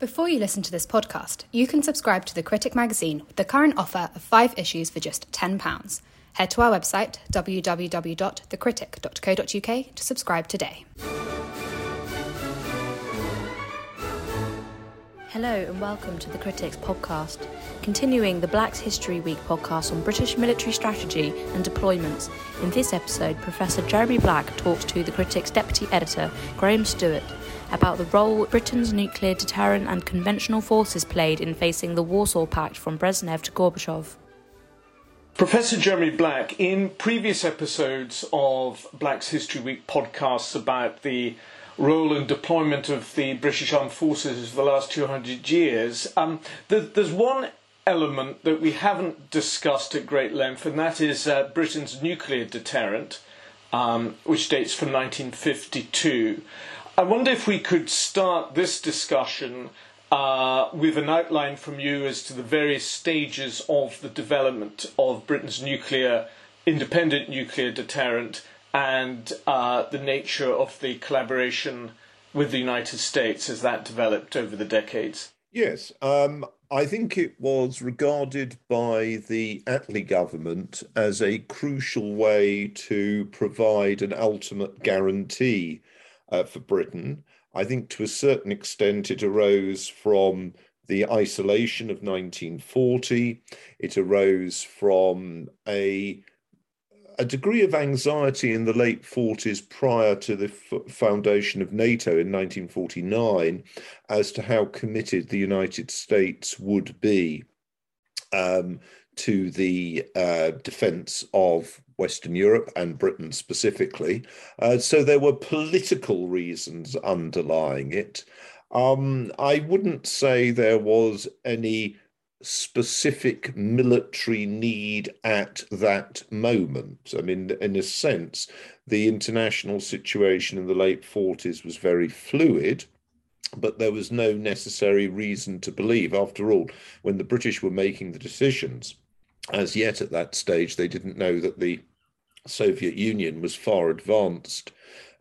Before you listen to this podcast, you can subscribe to The Critic magazine with the current offer of five issues for just £10. Head to our website, www.thecritic.co.uk, to subscribe today. Hello and welcome to the Critics podcast, continuing the Blacks History Week podcast on British military strategy and deployments. In this episode, Professor Jeremy Black talks to the Critics deputy editor, Graham Stewart, about the role Britain's nuclear deterrent and conventional forces played in facing the Warsaw Pact from Brezhnev to Gorbachev. Professor Jeremy Black, in previous episodes of Black's History Week podcasts about the role and deployment of the British Armed Forces for the last 200 years, um, there's one element that we haven't discussed at great length, and that is uh, Britain's nuclear deterrent, um, which dates from 1952. I wonder if we could start this discussion uh, with an outline from you as to the various stages of the development of Britain's nuclear, independent nuclear deterrent and uh, the nature of the collaboration with the United States as that developed over the decades. Yes, um, I think it was regarded by the Attlee government as a crucial way to provide an ultimate guarantee uh, for Britain. I think to a certain extent it arose from the isolation of 1940. It arose from a a degree of anxiety in the late 40s prior to the foundation of NATO in 1949 as to how committed the United States would be um, to the uh, defense of Western Europe and Britain specifically. Uh, so there were political reasons underlying it. Um, I wouldn't say there was any specific military need at that moment. I mean, in a sense, the international situation in the late 40s was very fluid but there was no necessary reason to believe. After all, when the British were making the decisions, as yet at that stage, they didn't know that the Soviet Union was far advanced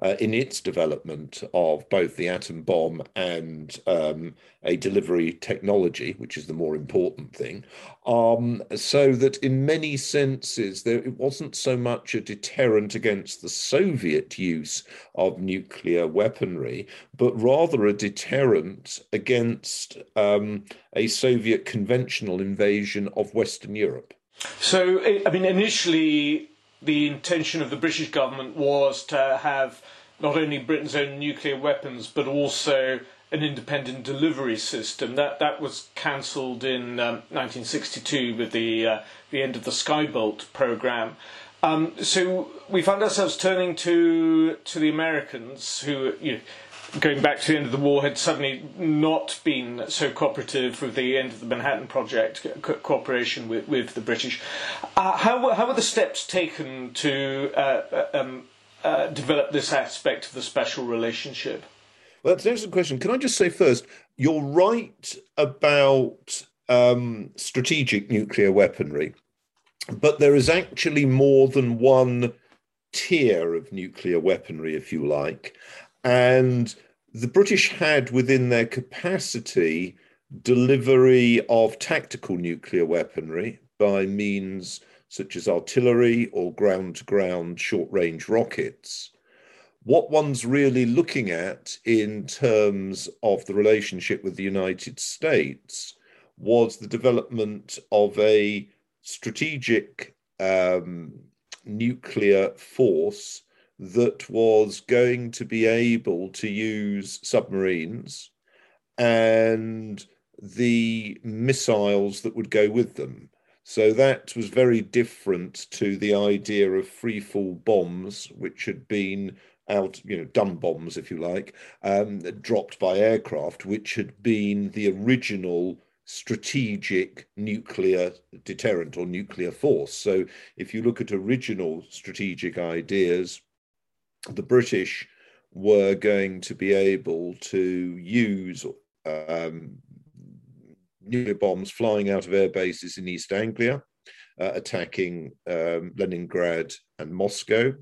uh, in its development of both the atom bomb and um, a delivery technology, which is the more important thing. Um, so that in many senses, there, it wasn't so much a deterrent against the Soviet use of nuclear weaponry, but rather a deterrent against um, a Soviet conventional invasion of Western Europe. So, I mean, initially, the intention of the British government was to have not only Britain's own nuclear weapons, but also an independent delivery system. That that was cancelled in um, 1962 with the uh, the end of the Skybolt program. Um, so we found ourselves turning to to the Americans, who you know, going back to the end of the war, had suddenly not been so cooperative with the end of the Manhattan Project co- cooperation with, with the British. Uh, how, how were the steps taken to uh, uh, um, uh, develop this aspect of the special relationship? Well, that's an question. Can I just say first, you're right about um, strategic nuclear weaponry, but there is actually more than one tier of nuclear weaponry, if you like. And the British had within their capacity delivery of tactical nuclear weaponry by means such as artillery or ground to ground short range rockets. What one's really looking at in terms of the relationship with the United States was the development of a strategic um, nuclear force that was going to be able to use submarines and the missiles that would go with them. So that was very different to the idea of free fall bombs, which had been out, you know, dumb bombs, if you like, um, dropped by aircraft, which had been the original strategic nuclear deterrent or nuclear force. So if you look at original strategic ideas, the British were going to be able to use um, nuclear bombs flying out of air bases in East Anglia, uh, attacking um, Leningrad and Moscow,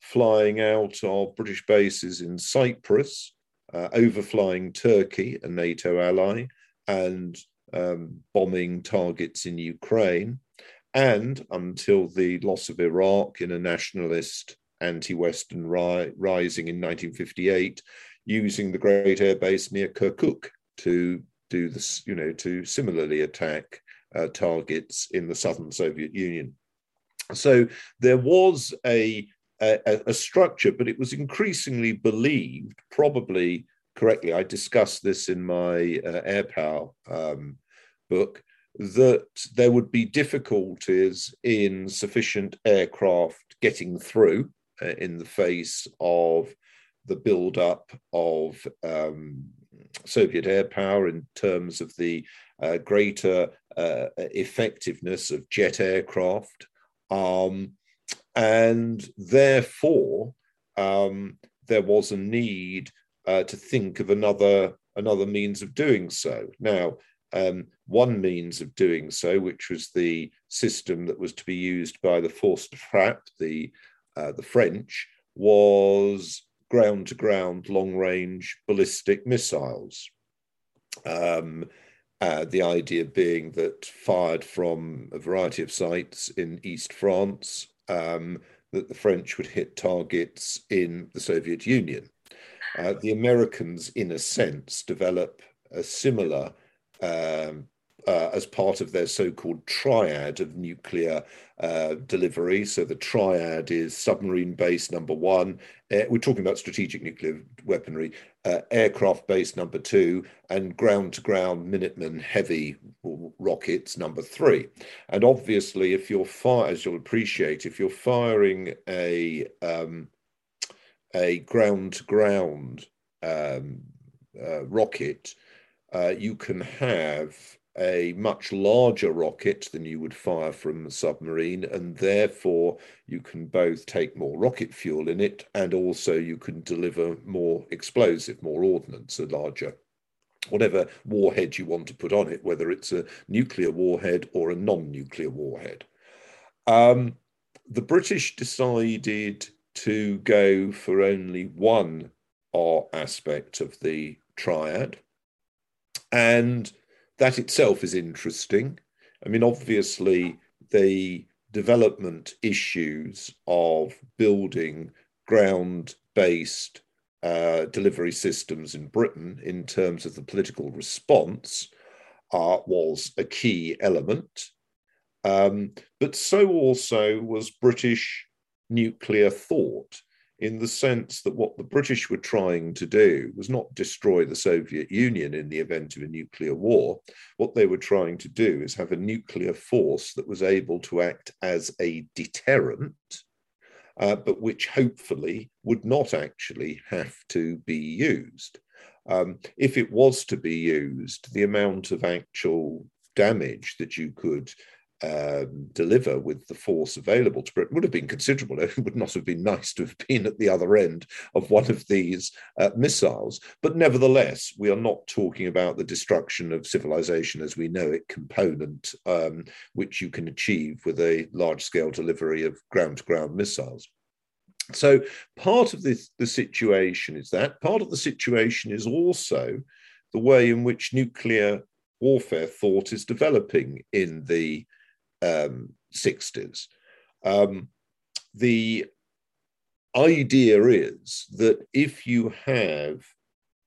flying out of British bases in Cyprus, uh, overflying Turkey, a NATO ally, and um, bombing targets in Ukraine, and until the loss of Iraq in a nationalist anti-Western ri- rising in 1958, using the great Air Base near Kirkuk to do this, you know, to similarly attack uh, targets in the southern Soviet Union. So there was a, a, a structure, but it was increasingly believed, probably correctly. I discussed this in my uh, air power um, book that there would be difficulties in sufficient aircraft getting through in the face of the build-up of um, Soviet air power in terms of the uh, greater uh, effectiveness of jet aircraft. Um, and therefore, um, there was a need uh, to think of another, another means of doing so. Now, um, one means of doing so, which was the system that was to be used by the force de frappe, the, uh, the French, was ground to ground long range ballistic missiles. Um, uh, the idea being that fired from a variety of sites in East France, um, that the French would hit targets in the Soviet Union. Uh, the Americans, in a sense, develop a similar um, uh, as part of their so-called triad of nuclear uh, delivery. So the triad is submarine base number one. Air, we're talking about strategic nuclear weaponry. Uh, aircraft base number two, and ground-to-ground Minuteman heavy rockets number three. And obviously, if you're fire, as you'll appreciate, if you're firing a um, a ground-to-ground um, uh, rocket, uh, you can have a much larger rocket than you would fire from a submarine, and therefore you can both take more rocket fuel in it and also you can deliver more explosive, more ordnance, a larger whatever warhead you want to put on it, whether it's a nuclear warhead or a non nuclear warhead. Um, the British decided to go for only one R aspect of the triad. And that itself is interesting. I mean, obviously, the development issues of building ground based uh, delivery systems in Britain in terms of the political response uh, was a key element. Um, but so also was British nuclear thought in the sense that what the British were trying to do was not destroy the Soviet Union in the event of a nuclear war. What they were trying to do is have a nuclear force that was able to act as a deterrent, uh, but which hopefully would not actually have to be used. Um, if it was to be used, the amount of actual damage that you could um, deliver with the force available to Britain would have been considerable. It would not have been nice to have been at the other end of one of these uh, missiles. But nevertheless, we are not talking about the destruction of civilization as we know it component, um, which you can achieve with a large scale delivery of ground to ground missiles. So, part of this, the situation is that. Part of the situation is also the way in which nuclear warfare thought is developing in the um, 60s. Um, the idea is that if you have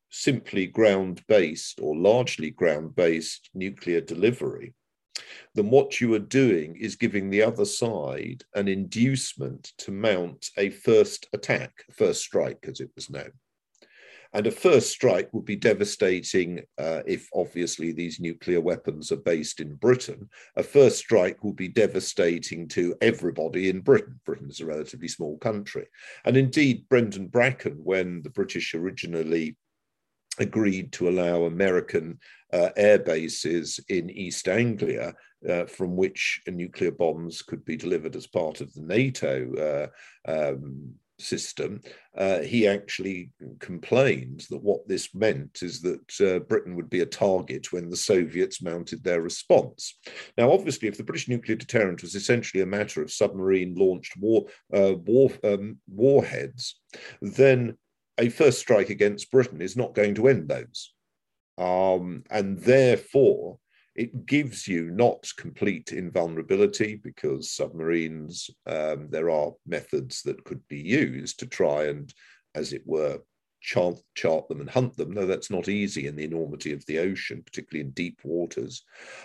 simply ground based or largely ground based nuclear delivery, then what you are doing is giving the other side an inducement to mount a first attack, first strike, as it was known. And a first strike would be devastating uh, if obviously these nuclear weapons are based in Britain. A first strike would be devastating to everybody in Britain. Britain is a relatively small country. And indeed, Brendan Bracken, when the British originally agreed to allow American uh, air bases in East Anglia, uh, from which nuclear bombs could be delivered as part of the NATO uh, um, system, uh, he actually complained that what this meant is that uh, Britain would be a target when the Soviets mounted their response. Now, obviously, if the British nuclear deterrent was essentially a matter of submarine launched war, uh, war um, warheads, then a first strike against Britain is not going to end those. Um, and therefore, it gives you not complete invulnerability because submarines, um, there are methods that could be used to try and, as it were, chart, chart them and hunt them. No, that's not easy in the enormity of the ocean, particularly in deep waters.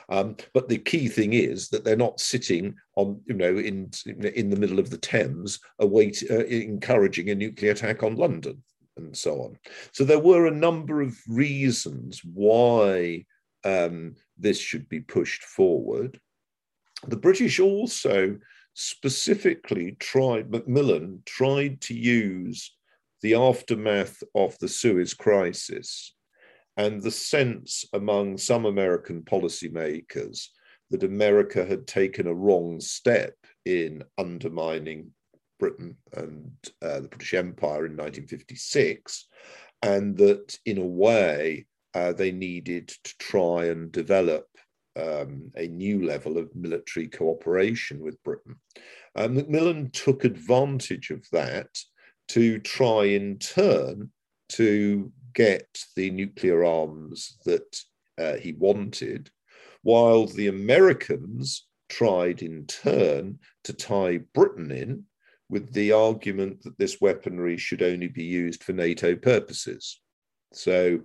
Um, but the key thing is that they're not sitting on, you know, in in the middle of the Thames, await, uh, encouraging a nuclear attack on London and so on. So there were a number of reasons why um, this should be pushed forward. The British also specifically tried, Macmillan tried to use the aftermath of the Suez crisis and the sense among some American policymakers that America had taken a wrong step in undermining Britain and uh, the British Empire in 1956, and that in a way uh, they needed to try and develop um, a new level of military cooperation with Britain. Uh, Macmillan took advantage of that to try in turn to get the nuclear arms that uh, he wanted, while the Americans tried in turn to tie Britain in with the argument that this weaponry should only be used for NATO purposes. So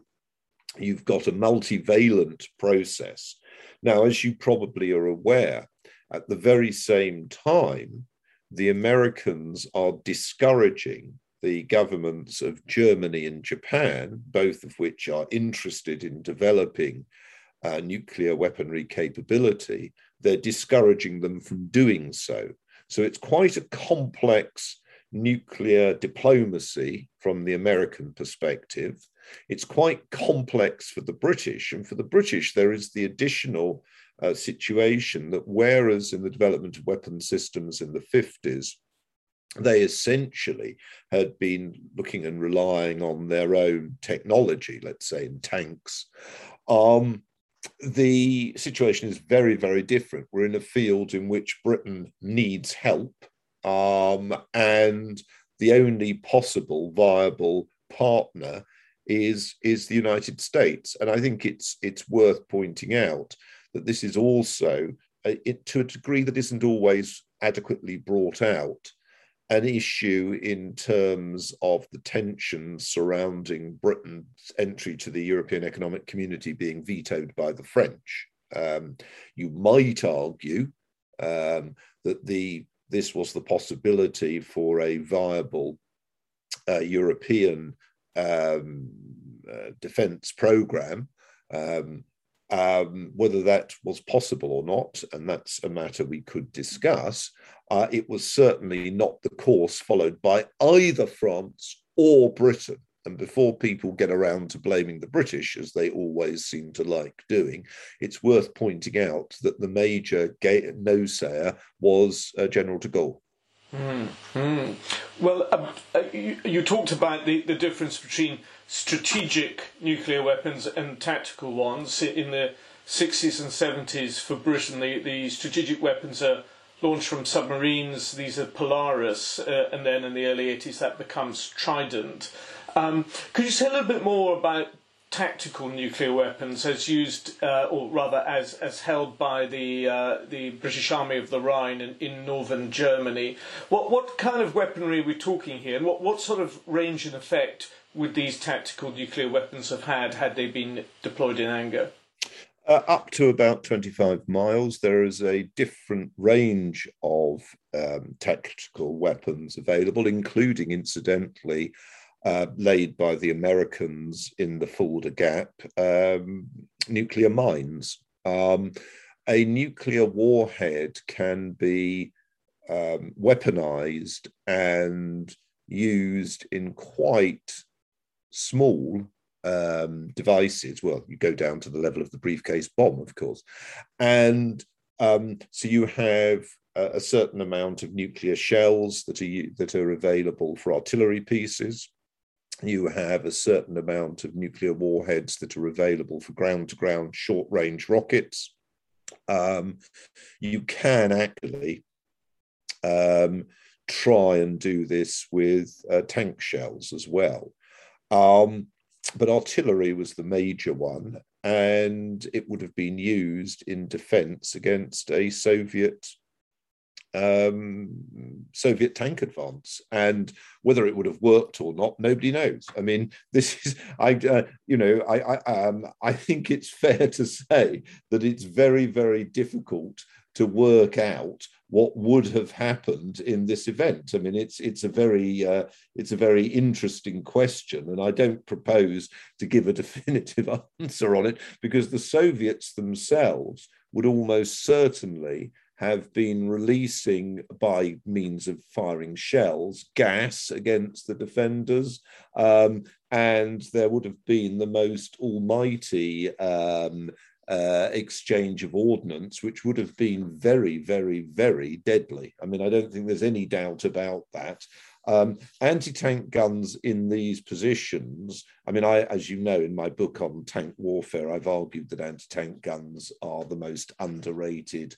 you've got a multivalent process. Now, as you probably are aware, at the very same time, the Americans are discouraging the governments of Germany and Japan, both of which are interested in developing uh, nuclear weaponry capability, they're discouraging them from doing so. So it's quite a complex nuclear diplomacy from the American perspective. It's quite complex for the British. And for the British, there is the additional uh, situation that whereas in the development of weapon systems in the 50s, they essentially had been looking and relying on their own technology, let's say in tanks. Um, the situation is very, very different. We're in a field in which Britain needs help, um, and the only possible viable partner is is the United States. And I think it's it's worth pointing out that this is also, uh, it, to a degree that isn't always adequately brought out, an issue in terms of the tensions surrounding Britain's entry to the European Economic Community being vetoed by the French. Um, you might argue um, that the this was the possibility for a viable uh, European um, uh, defence programme. Um, um, whether that was possible or not, and that's a matter we could discuss, uh, it was certainly not the course followed by either France or Britain. And before people get around to blaming the British, as they always seem to like doing, it's worth pointing out that the major no sayer was uh, General de Gaulle. Mm-hmm. Well, um, uh, you, you, talked about the, the difference between strategic nuclear weapons and tactical ones. In the 60s and 70s for Britain, the, the strategic weapons are launched from submarines. These are Polaris, uh, and then in the early 80s that becomes Trident. Um, could you say a little bit more about tactical nuclear weapons as used, uh, or rather as, as held by the uh, the British Army of the Rhine in, in northern Germany? What what kind of weaponry are we talking here, and what, what sort of range and effect would these tactical nuclear weapons have had had they been deployed in anger? Uh, up to about 25 miles, there is a different range of um, tactical weapons available, including, incidentally, uh, laid by the Americans in the Fulda Gap, um, nuclear mines. Um, a nuclear warhead can be um, weaponized and used in quite small um, devices. Well, you go down to the level of the briefcase bomb, of course. And um, so you have a, a, certain amount of nuclear shells that are, that are available for artillery pieces. You have a certain amount of nuclear warheads that are available for ground to ground short range rockets. Um, you can actually um, try and do this with uh, tank shells as well. Um, but artillery was the major one, and it would have been used in defense against a Soviet um, Soviet tank advance, and whether it would have worked or not, nobody knows. I mean, this is I, uh, you know, I, I, um, I think it's fair to say that it's very, very difficult to work out what would have happened in this event. I mean, it's it's a very uh, it's a very interesting question, and I don't propose to give a definitive answer on it because the Soviets themselves would almost certainly have been releasing, by means of firing shells, gas against the defenders. Um, and there would have been the most almighty um, uh, exchange of ordnance, which would have been very, very, very deadly. I mean, I don't think there's any doubt about that. Um, anti-tank guns in these positions. I mean, I, as you know, in my book on tank warfare, I've argued that anti-tank guns are the most underrated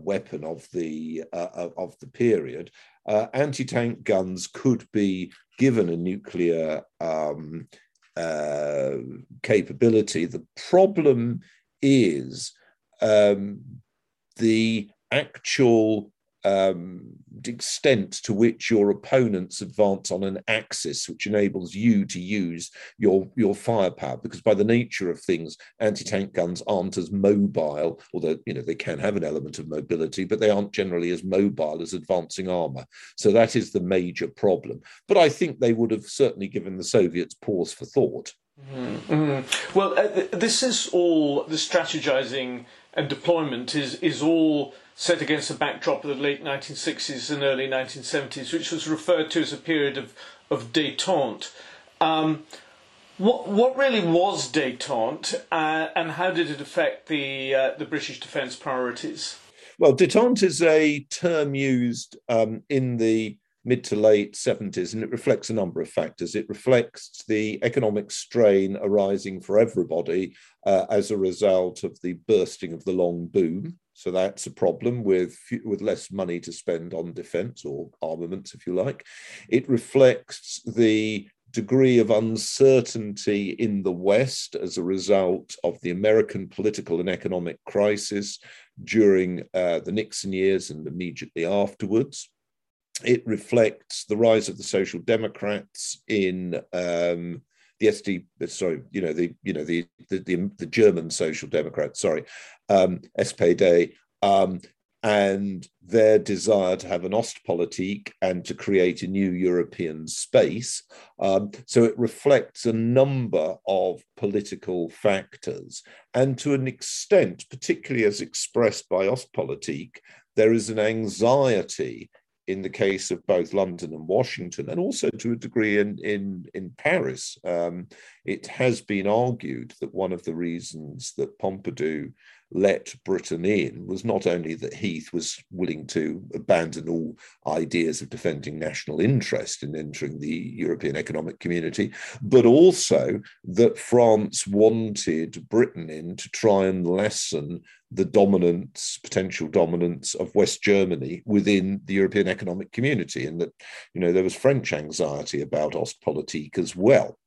weapon of the uh, of the period. Uh, anti-tank guns could be given a nuclear um, uh, capability. The problem is um, the actual um, extent to which your opponents advance on an axis, which enables you to use your your firepower. Because by the nature of things, anti-tank guns aren't as mobile, although you know they can have an element of mobility, but they aren't generally as mobile as advancing armor. So that is the major problem. But I think they would have certainly given the Soviets pause for thought. Mm-hmm. Well, uh, this is all the strategizing and deployment is is all set against the backdrop of the late 1960s and early 1970s, which was referred to as a period of of détente. Um, what what really was détente, uh, and how did it affect the uh, the British defence priorities? Well, détente is a term used um, in the mid to late 70s, and it reflects a number of factors. It reflects the economic strain arising for everybody uh, as a result of the bursting of the long boom. So that's a problem with, with less money to spend on defense or armaments, if you like. It reflects the degree of uncertainty in the West as a result of the American political and economic crisis during uh, the Nixon years and immediately afterwards it reflects the rise of the Social Democrats in um, the SD. Sorry, you know the you know the the, the, the German Social Democrats. Sorry, um, SPD. Um, and their desire to have an Ostpolitik and to create a new European space. Um, so it reflects a number of political factors. And to an extent, particularly as expressed by Ostpolitik, there is an anxiety in the case of both London and Washington, and also to a degree in in in Paris. Um, it has been argued that one of the reasons that Pompidou let Britain in was not only that Heath was willing to abandon all ideas of defending national interest in entering the European Economic Community, but also that France wanted Britain in to try and lessen the dominance, potential dominance of West Germany within the European Economic Community, and that you know there was French anxiety about Ostpolitik as well.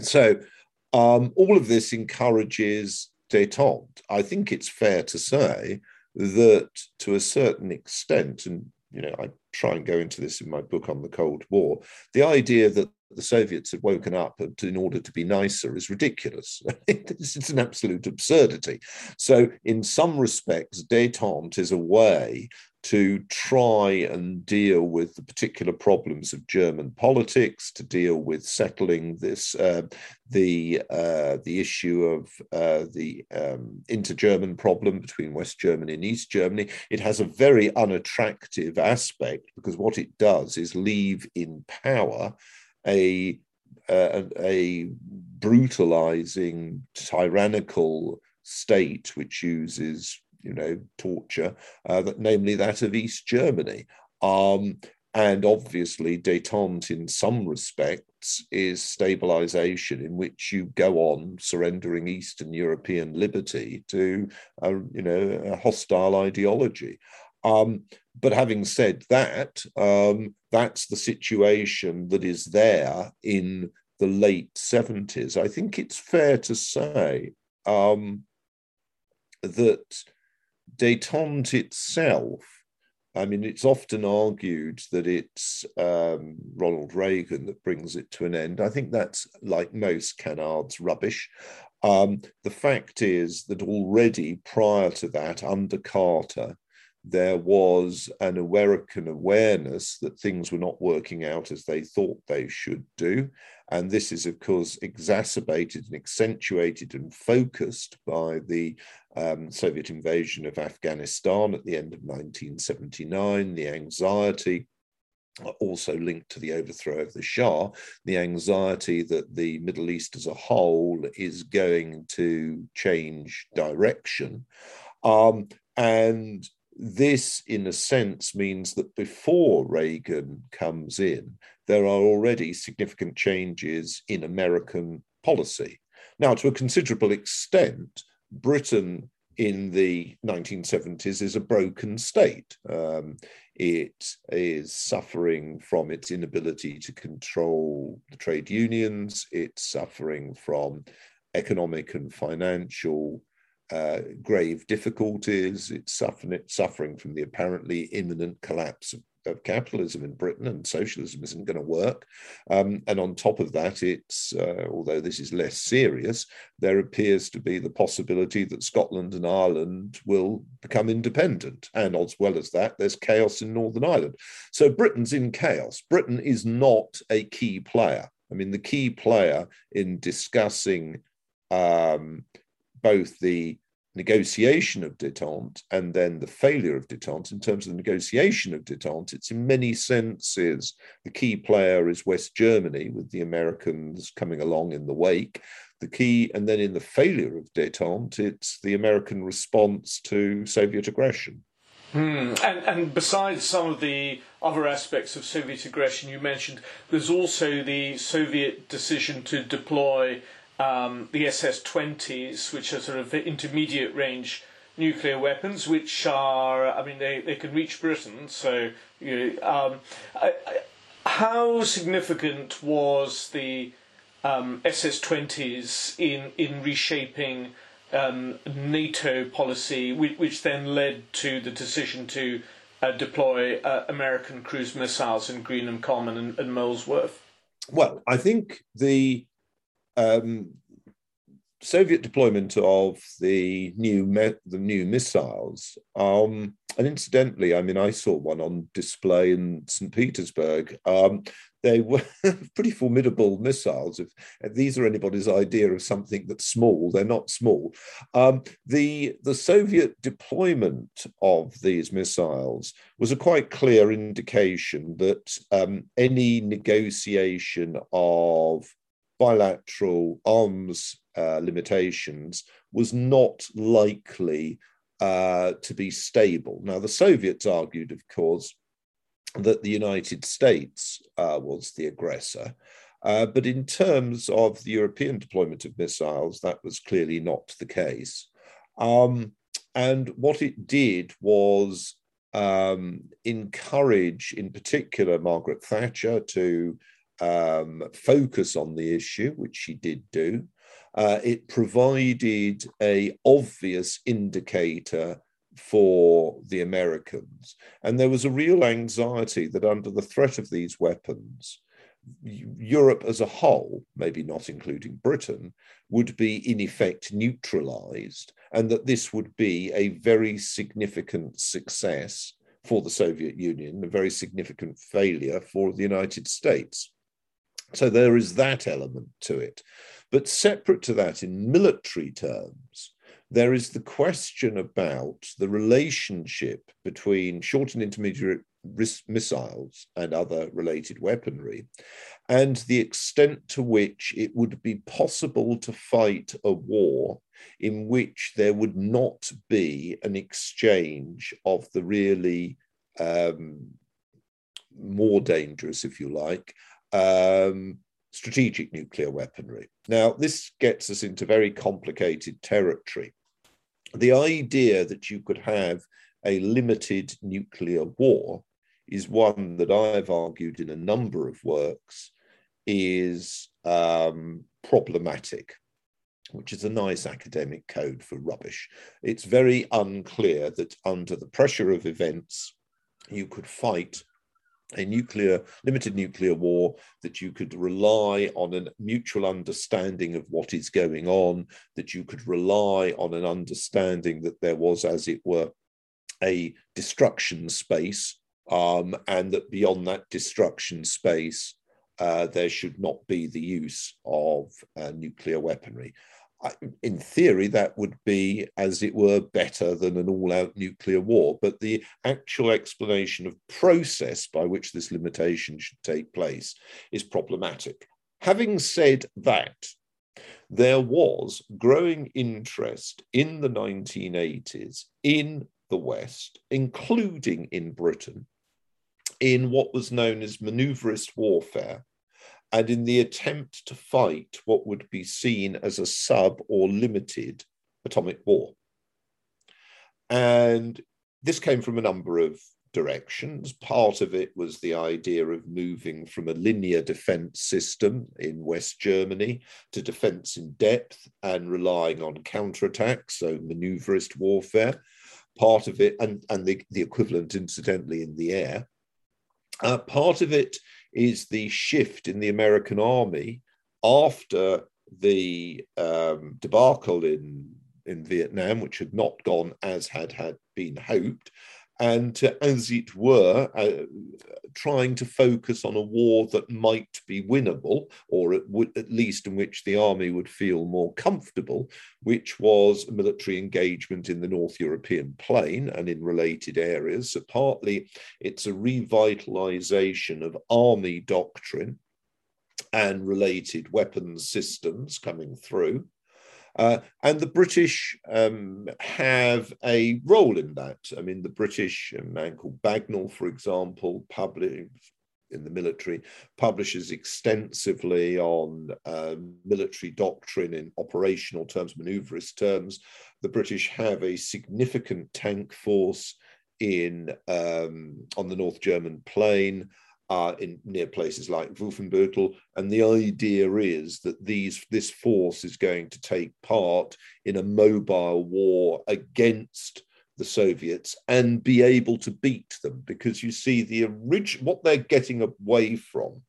So um, all of this encourages détente. I think it's fair to say that to a certain extent, and you know, I try and go into this in my book on the Cold War, the idea that the Soviets had woken up in order to be nicer is ridiculous. it's an absolute absurdity. So, in some respects, détente is a way to try and deal with the particular problems of German politics, to deal with settling this uh, the uh, the issue of uh, the um, inter-German problem between West Germany and East Germany. It has a very unattractive aspect because what it does is leave in power a a, a brutalizing, tyrannical state which uses you know, torture, uh, that, namely that of East Germany. Um, and obviously, detente in some respects is stabilization, in which you go on surrendering Eastern European liberty to, a, you know, a hostile ideology. Um, but having said that, um, that's the situation that is there in the late 70s, I think it's fair to say um, that detente itself, I mean, it's often argued that it's um, Ronald Reagan that brings it to an end. I think that's, like most canards, rubbish. Um, the fact is that already prior to that, under Carter, there was an American awareness that things were not working out as they thought they should do. And this is, of course, exacerbated and accentuated and focused by the um, Soviet invasion of Afghanistan at the end of 1979, the anxiety also linked to the overthrow of the Shah, the anxiety that the Middle East as a whole is going to change direction. Um, and this, in a sense, means that before Reagan comes in, there are already significant changes in American policy. Now, to a considerable extent, Britain in the 1970s is a broken state. Um, it is suffering from its inability to control the trade unions, it's suffering from economic and financial uh, grave difficulties. It's suffering, suffering from the apparently imminent collapse of, of, capitalism in Britain, and socialism isn't going to work. Um, and on top of that, it's uh, although this is less serious, there appears to be the possibility that Scotland and Ireland will become independent. And as well as that, there's chaos in Northern Ireland. So Britain's in chaos. Britain is not a key player. I mean, the key player in discussing um, both the negotiation of detente and then the failure of detente. In terms of the negotiation of detente, it's in many senses the key player is West Germany, with the Americans coming along in the wake. The key, and then in the failure of detente, it's the American response to Soviet aggression. Hmm. And, and besides some of the other aspects of Soviet aggression you mentioned, there's also the Soviet decision to deploy um, the SS 20s, which are sort of intermediate range nuclear weapons, which are, I mean, they, they can reach Britain. So, you know, um, I, I, how significant was the um, SS 20s in, in reshaping um, NATO policy, which, which, then led to the decision to uh, deploy uh, American cruise missiles in Greenham Common and, and Molesworth? Well, I think the um, Soviet deployment of the new the new missiles, um, and incidentally, I mean, I saw one on display in St. Petersburg. Um, they were pretty formidable missiles. If, if, these are anybody's idea of something that's small, they're not small. Um, the the Soviet deployment of these missiles was a quite clear indication that um, any negotiation of bilateral arms uh, limitations was not likely uh, to be stable. Now, the Soviets argued, of course, that the United States uh, was the aggressor. Uh, but in terms of the European deployment of missiles, that was clearly not the case. Um, and what it did was um, encourage, in particular, Margaret Thatcher to um, focus on the issue, which she did do. Uh, it provided a obvious indicator for the Americans, and there was a real anxiety that under the threat of these weapons, Europe as a whole, maybe not including Britain, would be in effect neutralized, and that this would be a very significant success for the Soviet Union, a very significant failure for the United States. So there is that element to it. But separate to that, in military terms, there is the question about the relationship between short and intermediate missiles and other related weaponry, and the extent to which it would be possible to fight a war in which there would not be an exchange of the really um, more dangerous, if you like, um, strategic nuclear weaponry. Now, this gets us into very complicated territory. The idea that you could have a limited nuclear war is one that I've argued in a number of works is um, problematic, which is a nice academic code for rubbish. It's very unclear that under the pressure of events, you could fight a nuclear limited nuclear war that you could rely on a mutual understanding of what is going on that you could rely on an understanding that there was as it were a destruction space um, and that beyond that destruction space uh, there should not be the use of uh, nuclear weaponry in theory, that would be, as it were, better than an all out nuclear war. But the actual explanation of process by which this limitation should take place is problematic. Having said that, there was growing interest in the 1980s in the West, including in Britain, in what was known as maneuverist warfare, and in the attempt to fight what would be seen as a sub or limited atomic war. And this came from a number of directions. Part of it was the idea of moving from a linear defense system in West Germany to defense in depth and relying on counterattacks, so maneuverist warfare. Part of it, and, and the, the equivalent, incidentally, in the air. Uh, part of it is the shift in the American army after the um, debacle in in Vietnam, which had not gone as had had been hoped, and uh, as it were, uh, trying to focus on a war that might be winnable, or at, at, least in which the army would feel more comfortable, which was military engagement in the North European plain and in related areas. So, partly it's a revitalization of army doctrine and related weapons systems coming through. Uh, and the British um, have a role in that. I mean, the British, a man called Bagnall, for example, published in the military, publishes extensively on uh, military doctrine in operational terms, maneuverist terms. The British have a significant tank force in um, on the North German plain uh, in near places like Wolfenbüttel, and the idea is that these this force is going to take part in a mobile war against the Soviets and be able to beat them, because you see the original what they're getting away from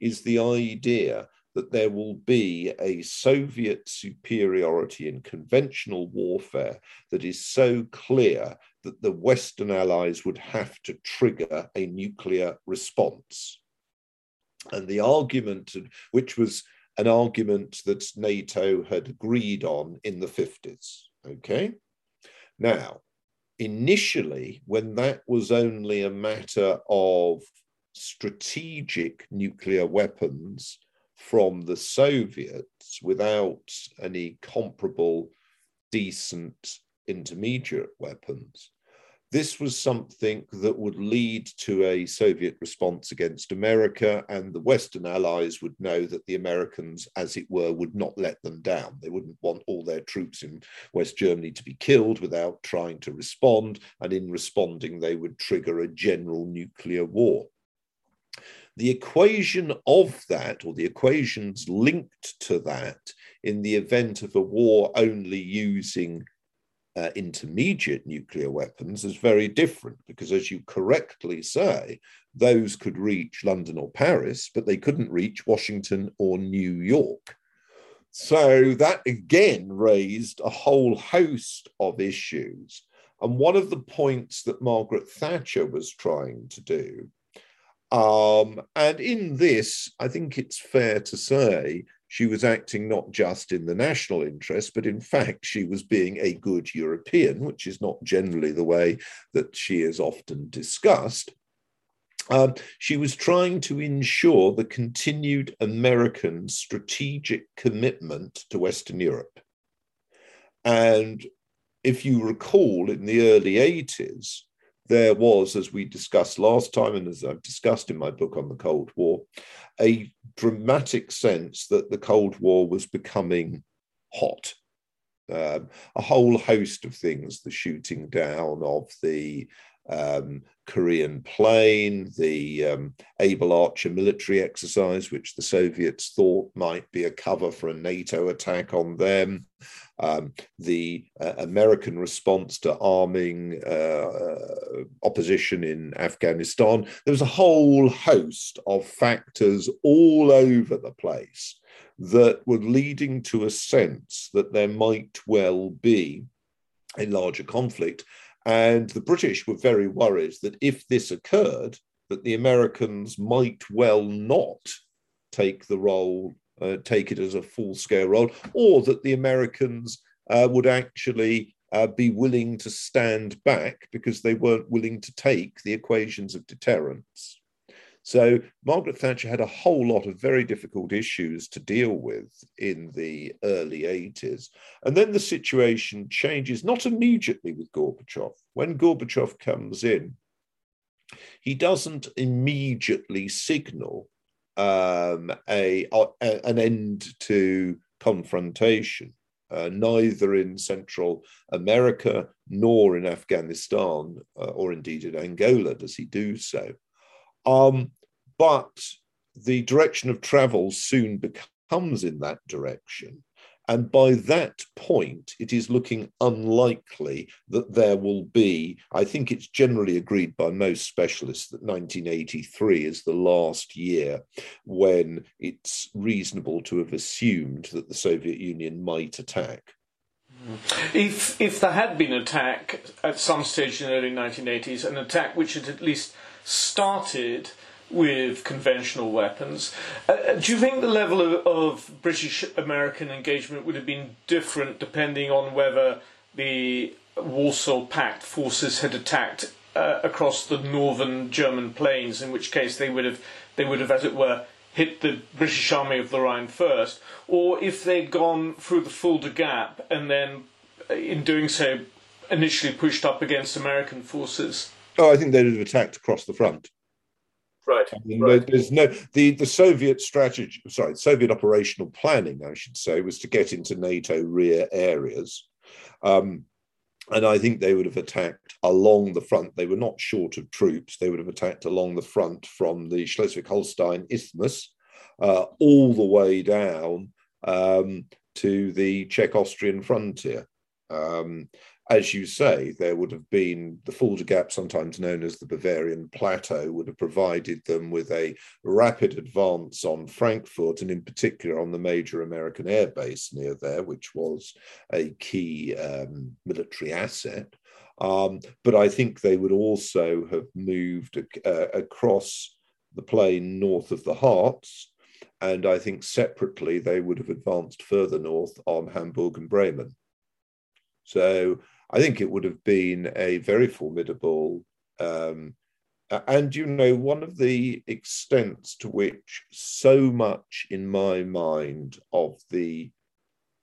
is the idea that there will be a Soviet superiority in conventional warfare that is so clear that the Western allies would have to trigger a nuclear response. And the argument, which was an argument that NATO had agreed on in the 50s. Okay. Now, initially, when that was only a matter of strategic nuclear weapons from the Soviets without any comparable, decent intermediate weapons, this was something that would lead to a Soviet response against America, and the Western allies would know that the Americans, as it were, would not let them down. They wouldn't want all their troops in West Germany to be killed without trying to respond, and in responding, they would trigger a general nuclear war. The equation of that, or the equations linked to that, in the event of a war only using uh, intermediate nuclear weapons is very different because, as you correctly say, those could reach London or Paris, but they couldn't reach Washington or New York. So that again raised a whole host of issues. And one of the points that Margaret Thatcher was trying to do, um, and in this, I think it's fair to say she was acting not just in the national interest, but in fact, she was being a good European, which is not generally the way that she is often discussed. Um, she was trying to ensure the continued American strategic commitment to Western Europe. And if you recall, in the early 80s, there was, as we discussed last time, and as I've discussed in my book on the Cold War, a dramatic sense that the Cold War was becoming hot. Um, a whole host of things, the shooting down of the um, Korean plane, the um, Able Archer military exercise, which the Soviets thought might be a cover for a NATO attack on them, um, the uh, American response to arming uh, opposition in Afghanistan. There was a whole host of factors all over the place that were leading to a sense that there might well be a larger conflict. And the British were very worried that if this occurred, that the Americans might well not take the role, uh, take it as a full scale role, or that the Americans uh, would actually uh, be willing to stand back because they weren't willing to take the equations of deterrence. So Margaret Thatcher had a whole lot of very difficult issues to deal with in the early 80s. And then the situation changes, not immediately with Gorbachev. When Gorbachev comes in, he doesn't immediately signal um, a, a, an end to confrontation. Uh, neither in Central America nor in Afghanistan, uh, or indeed in Angola, does he do so. Um, but the direction of travel soon becomes in that direction. And by that point, it is looking unlikely that there will be, I think it's generally agreed by most specialists that 1983 is the last year when it's reasonable to have assumed that the Soviet Union might attack. If, if there had been an attack at some stage in the early 1980s, an attack which had at least started with conventional weapons. Uh, uh, do you think the level of, of British American engagement would have been different depending on whether the Warsaw Pact forces had attacked uh, across the northern German plains, in which case they would have, they would have, as it were, hit the British Army of the Rhine first, or if they'd gone through the Fulda Gap and then, uh, in doing so, initially pushed up against American forces? Oh, I think they'd have attacked across the front. Right. I mean, right. There's no the the Soviet strategy. Sorry, Soviet operational planning, I should say, was to get into NATO rear areas, um, and I think they would have attacked along the front. They were not short of troops. They would have attacked along the front from the Schleswig-Holstein Isthmus uh, all the way down um, to the Czech-Austrian frontier. Um, as you say, there would have been the Fulda Gap, sometimes known as the Bavarian Plateau, would have provided them with a rapid advance on Frankfurt and, in particular, on the major American air base near there, which was a key um, military asset. Um, but I think they would also have moved uh, across the plain north of the Harz. And I think separately they would have advanced further north on Hamburg and Bremen. So I think it would have been a very formidable. Um, and you know, one of the extents to which so much in my mind of the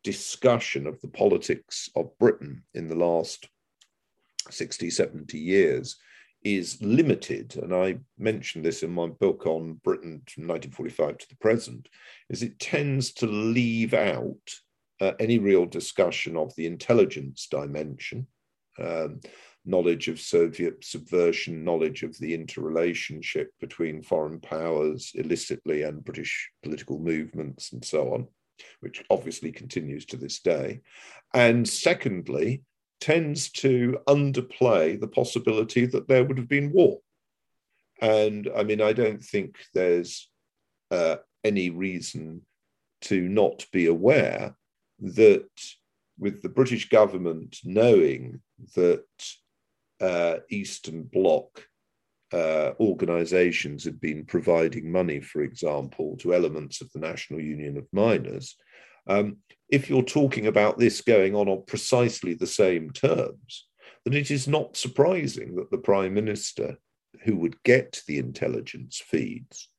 discussion of the politics of Britain in the last 60, 70 years is limited, and I mentioned this in my book on Britain from 1945 to the present, is it tends to leave out uh, any real discussion of the intelligence dimension, um, knowledge of Soviet subversion, knowledge of the interrelationship between foreign powers illicitly and British political movements and so on, which obviously continues to this day. And secondly, tends to underplay the possibility that there would have been war. And I mean, I don't think there's uh, any reason to not be aware that with the British government knowing that uh, Eastern Bloc uh, organizations had been providing money, for example, to elements of the National Union of Miners, um, if you're talking about this going on on precisely the same terms, then it is not surprising that the Prime Minister, who would get the intelligence feeds,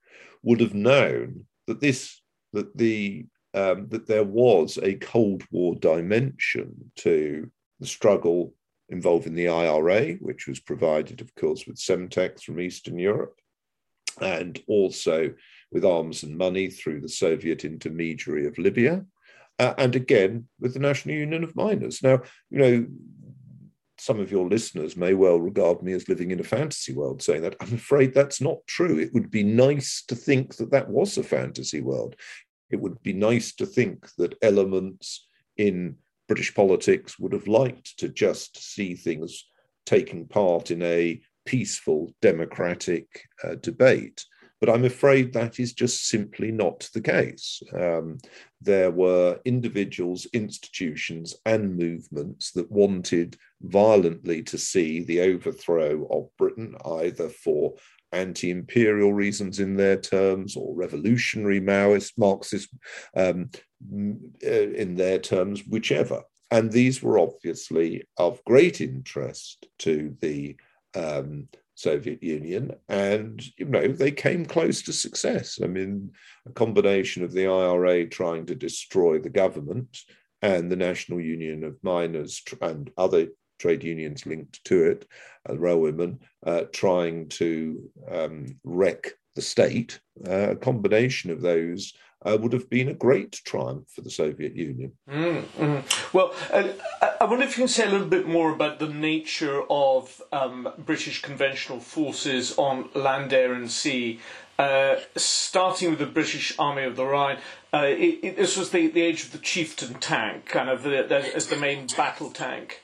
would have known that this that the um, that there was a Cold War dimension to the struggle involving the IRA, which was provided, of course, with Semtex from Eastern Europe, and also with arms and money through the Soviet intermediary of Libya, uh, and again with the National Union of Miners. Now, you know, some of your listeners may well regard me as living in a fantasy world saying that. I'm afraid that's not true. It would be nice to think that that was a fantasy world. It would be nice to think that elements in British politics would have liked to just see things taking part in a peaceful democratic uh, debate. But I'm afraid that is just simply not the case. Um, there were individuals, institutions, and movements that wanted violently to see the overthrow of Britain, either for anti imperial reasons in their terms or revolutionary Maoist, Marxist um, uh, in their terms, whichever. And these were obviously of great interest to the um, Soviet Union, and you know they came close to success. I mean, a combination of the IRA trying to destroy the government and the National Union of Miners and other trade unions linked to it, uh, railwaymen, uh, trying to um, wreck the state. Uh, a combination of those uh, would have been a great triumph for the Soviet Union. Mm-hmm. Well, uh, I wonder if you can say a little bit more about the nature of um, British conventional forces on land, air, and sea. Uh, starting with the British Army of the Rhine, uh, it, it, this was the, the age of the chieftain tank, kind of the, the, as the main battle tank.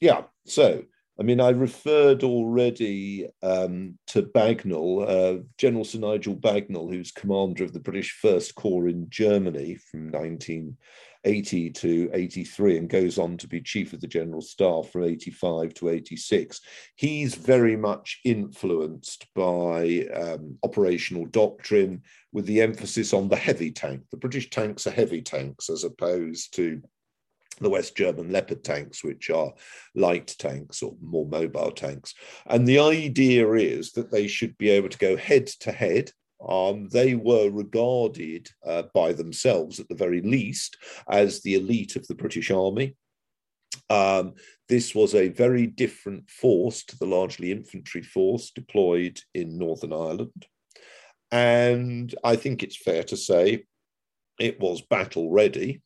Yeah, so I mean, I referred already um, to Bagnall, uh, General Sir Nigel Bagnall, who's commander of the British First Corps in Germany from 1980 to 83 and goes on to be Chief of the General Staff from 85 to 86. He's very much influenced by um, operational doctrine with the emphasis on the heavy tank. The British tanks are heavy tanks as opposed to the West German Leopard tanks, which are light tanks or more mobile tanks. And the idea is that they should be able to go head to head. Um, they were regarded uh, by themselves, at the very least, as the elite of the British Army. Um, this was a very different force to the largely infantry force deployed in Northern Ireland. And I think it's fair to say it was battle ready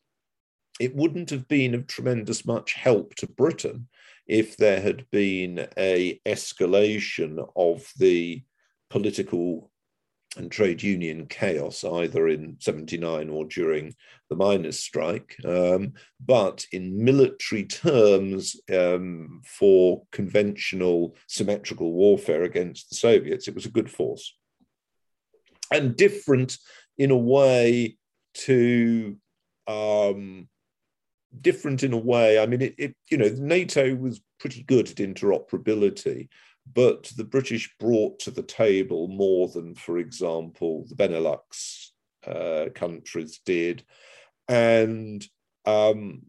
it wouldn't have been of tremendous much help to Britain if there had been a escalation of the political and trade union chaos either in 79 or during the miners strike. Um, but in military terms um, for conventional symmetrical warfare against the soviets it was a good force. And different in a way to um, different in a way. I mean, it, it, you know, NATO was pretty good at interoperability, but the British brought to the table more than, for example, the Benelux uh, countries did, and um,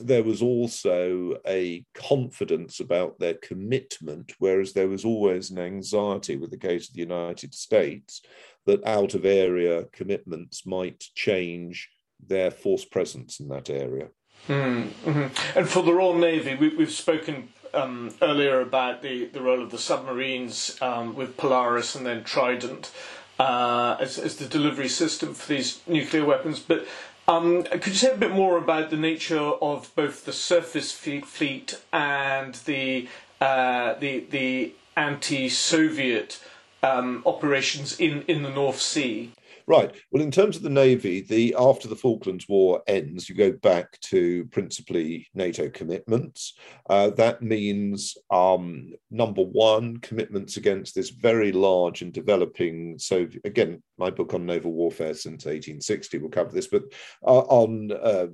there was also a confidence about their commitment, whereas there was always an anxiety with the case of the United States that out of area commitments might change their force presence in that area. Mm-hmm. And for the Royal Navy, we, have spoken um, earlier about the, the role of the submarines um, with Polaris and then Trident uh, as, as the delivery system for these nuclear weapons. But um, could you say a bit more about the nature of both the surface fleet and the uh, the the anti-Soviet um, operations in, in the North Sea? Right. Well, in terms of the Navy, the after the Falklands War ends, you go back to principally NATO commitments. Uh, that means um, number one, commitments against this very large and developing. So again, my book on naval warfare since 1860 will cover this, but uh, on uh,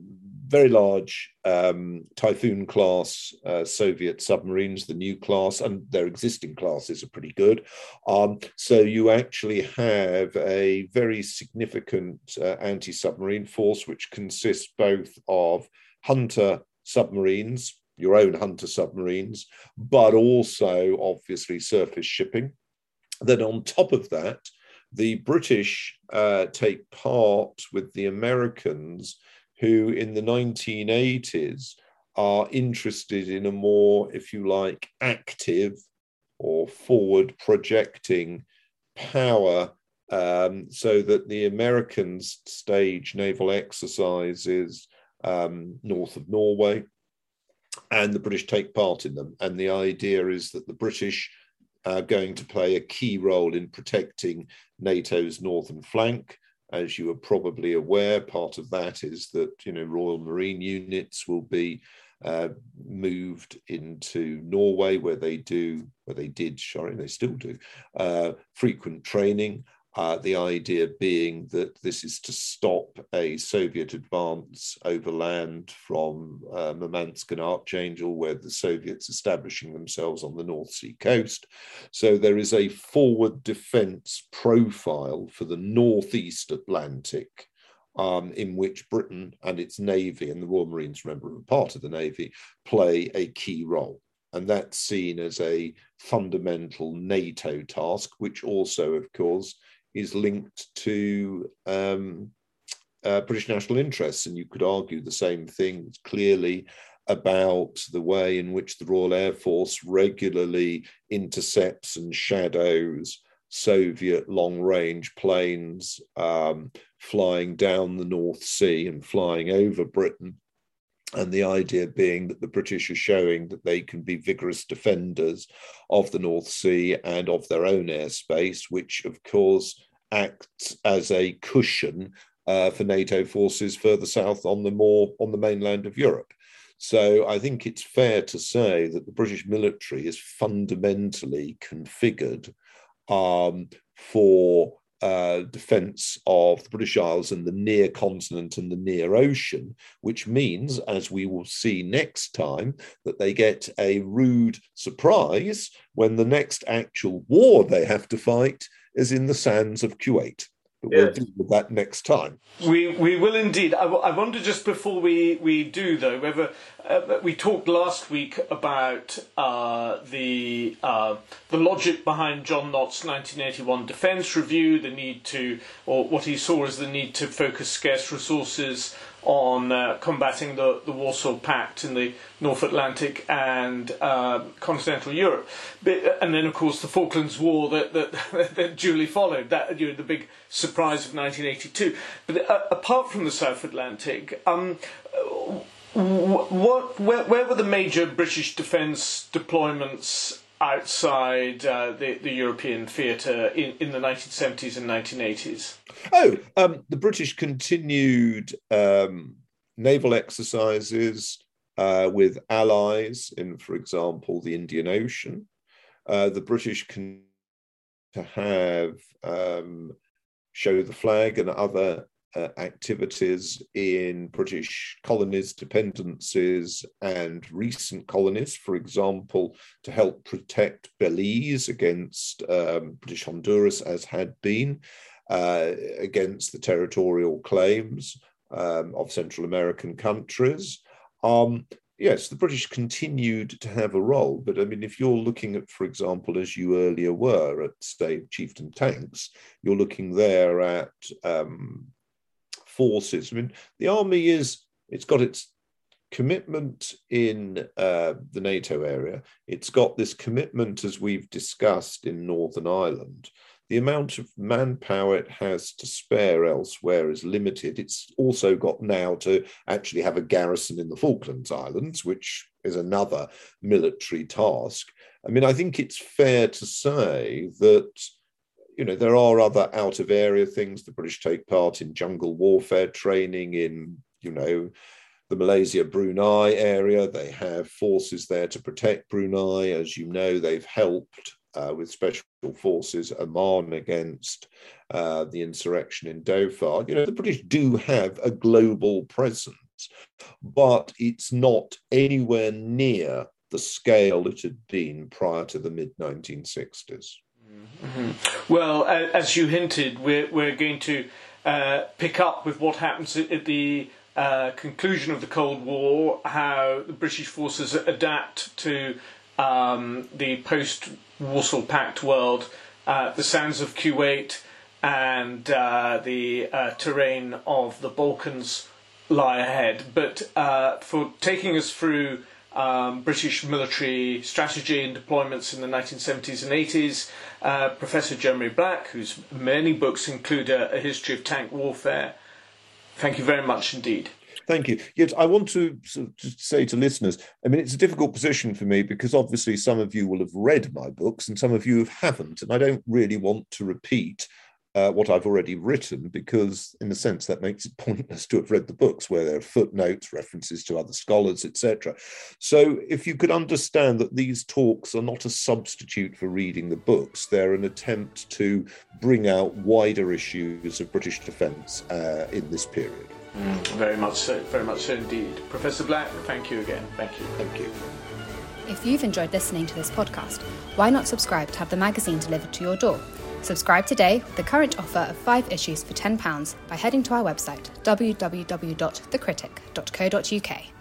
very large um, Typhoon class uh, Soviet submarines, the new class, and their existing classes are pretty good. Um, so you actually have a very significant uh, anti submarine force, which consists both of Hunter submarines, your own Hunter submarines, but also obviously surface shipping. Then on top of that, the British uh, take part with the Americans who in the 1980s are interested in a more, if you like, active or forward projecting power um, so that the Americans stage naval exercises um, north of Norway. and the British take part in them. And the idea is that the British are going to play a key role in protecting NATO's northern flank. As you are probably aware, part of that is that you know Royal Marine units will be uh, moved into Norway, where they do, where they did, sorry, they still do, uh, frequent training. Uh, the idea being that this is to stop a Soviet advance overland from uh, Murmansk and Archangel, where the Soviets are establishing themselves on the North Sea coast. So there is a forward defense profile for the Northeast Atlantic. Um, in which Britain and its navy and the Royal Marines, remember, are part of the navy, play a key role and that's seen as a fundamental NATO task, which also, of course, is linked to um, uh, British national interests. And you could argue the same thing clearly about the way in which the Royal Air Force regularly intercepts and shadows Soviet long range planes um, flying down the North Sea and flying over Britain. And the idea being that the British are showing that they can be vigorous defenders of the North Sea and of their own airspace, which, of course, acts as a cushion uh, for NATO forces further south on the more on the mainland of Europe. So I think it's fair to say that the British military is fundamentally configured um, for uh, defense of the British Isles and the near continent and the near ocean, which means, as we will see next time, that they get a rude surprise when the next actual war they have to fight is in the sands of Kuwait. But we'll deal with that next time. We we will indeed. I, I wonder just before we, we do though whether uh, we talked last week about uh, the uh, the logic behind John Nott's 1981 Defence Review, the need to or what he saw as the need to focus scarce resources on uh, combating the, the Warsaw Pact in the North Atlantic and uh, continental Europe. But, and then, of course, the Falklands War that, that, that duly followed, that, you know, the big surprise of 1982. But uh, apart from the South Atlantic, um, what, where, where were the major British defence deployments outside uh, the, the European theatre in, in the 1970s and 1980s? Oh, um, the British continued um, naval exercises uh, with allies in, for example, the Indian Ocean. Uh, the British can to have um, show the flag and other uh, activities in British colonies, dependencies, and recent colonies, for example, to help protect Belize against um, British Honduras, as had been, uh, against the territorial claims um, of Central American countries. Um, yes, the British continued to have a role, but I mean, if you're looking at, for example, as you earlier were at, say, Chieftain Tanks, you're looking there at um, forces. I mean, the army is, it's got its commitment in uh, the NATO area. It's got this commitment, as we've discussed, in Northern Ireland. The amount of manpower it has to spare elsewhere is limited. It's also got now to actually have a garrison in the Falklands Islands, which is another military task. I mean, I think it's fair to say that you know, there are other out of area things. The British take part in jungle warfare training in, you know, the Malaysia Brunei area. They have forces there to protect Brunei. As you know, they've helped uh, with special forces Oman against uh, the insurrection in Dhofar. You know, the British do have a global presence, but it's not anywhere near the scale it had been prior to the mid 1960s. Mm-hmm. Well, as you hinted, we're, we're going to uh, pick up with what happens at the uh, conclusion of the Cold War, how the British forces adapt to um, the post Warsaw Pact world, uh, the sands of Kuwait, and uh, the uh, terrain of the Balkans lie ahead. But uh, for taking us through um, British military strategy and deployments in the 1970s and 80s. Uh, Professor Jeremy Black, whose many books include a, a, history of tank warfare. Thank you very much indeed. Thank you. Yet I want to say to listeners, I mean, it's a difficult position for me because obviously some of you will have read my books and some of you haven't, and I don't really want to repeat uh, what I've already written, because in a sense that makes it pointless to have read the books where there are footnotes, references to other scholars, etc. So if you could understand that these talks are not a substitute for reading the books, they're an attempt to bring out wider issues of British defence uh, in this period. Mm, very much so, very much so indeed. Professor Black, thank you again. Thank you. Thank you. If you've enjoyed listening to this podcast, why not subscribe to have the magazine delivered to your door? Subscribe today with the current offer of five issues for £10 by heading to our website www.thecritic.co.uk.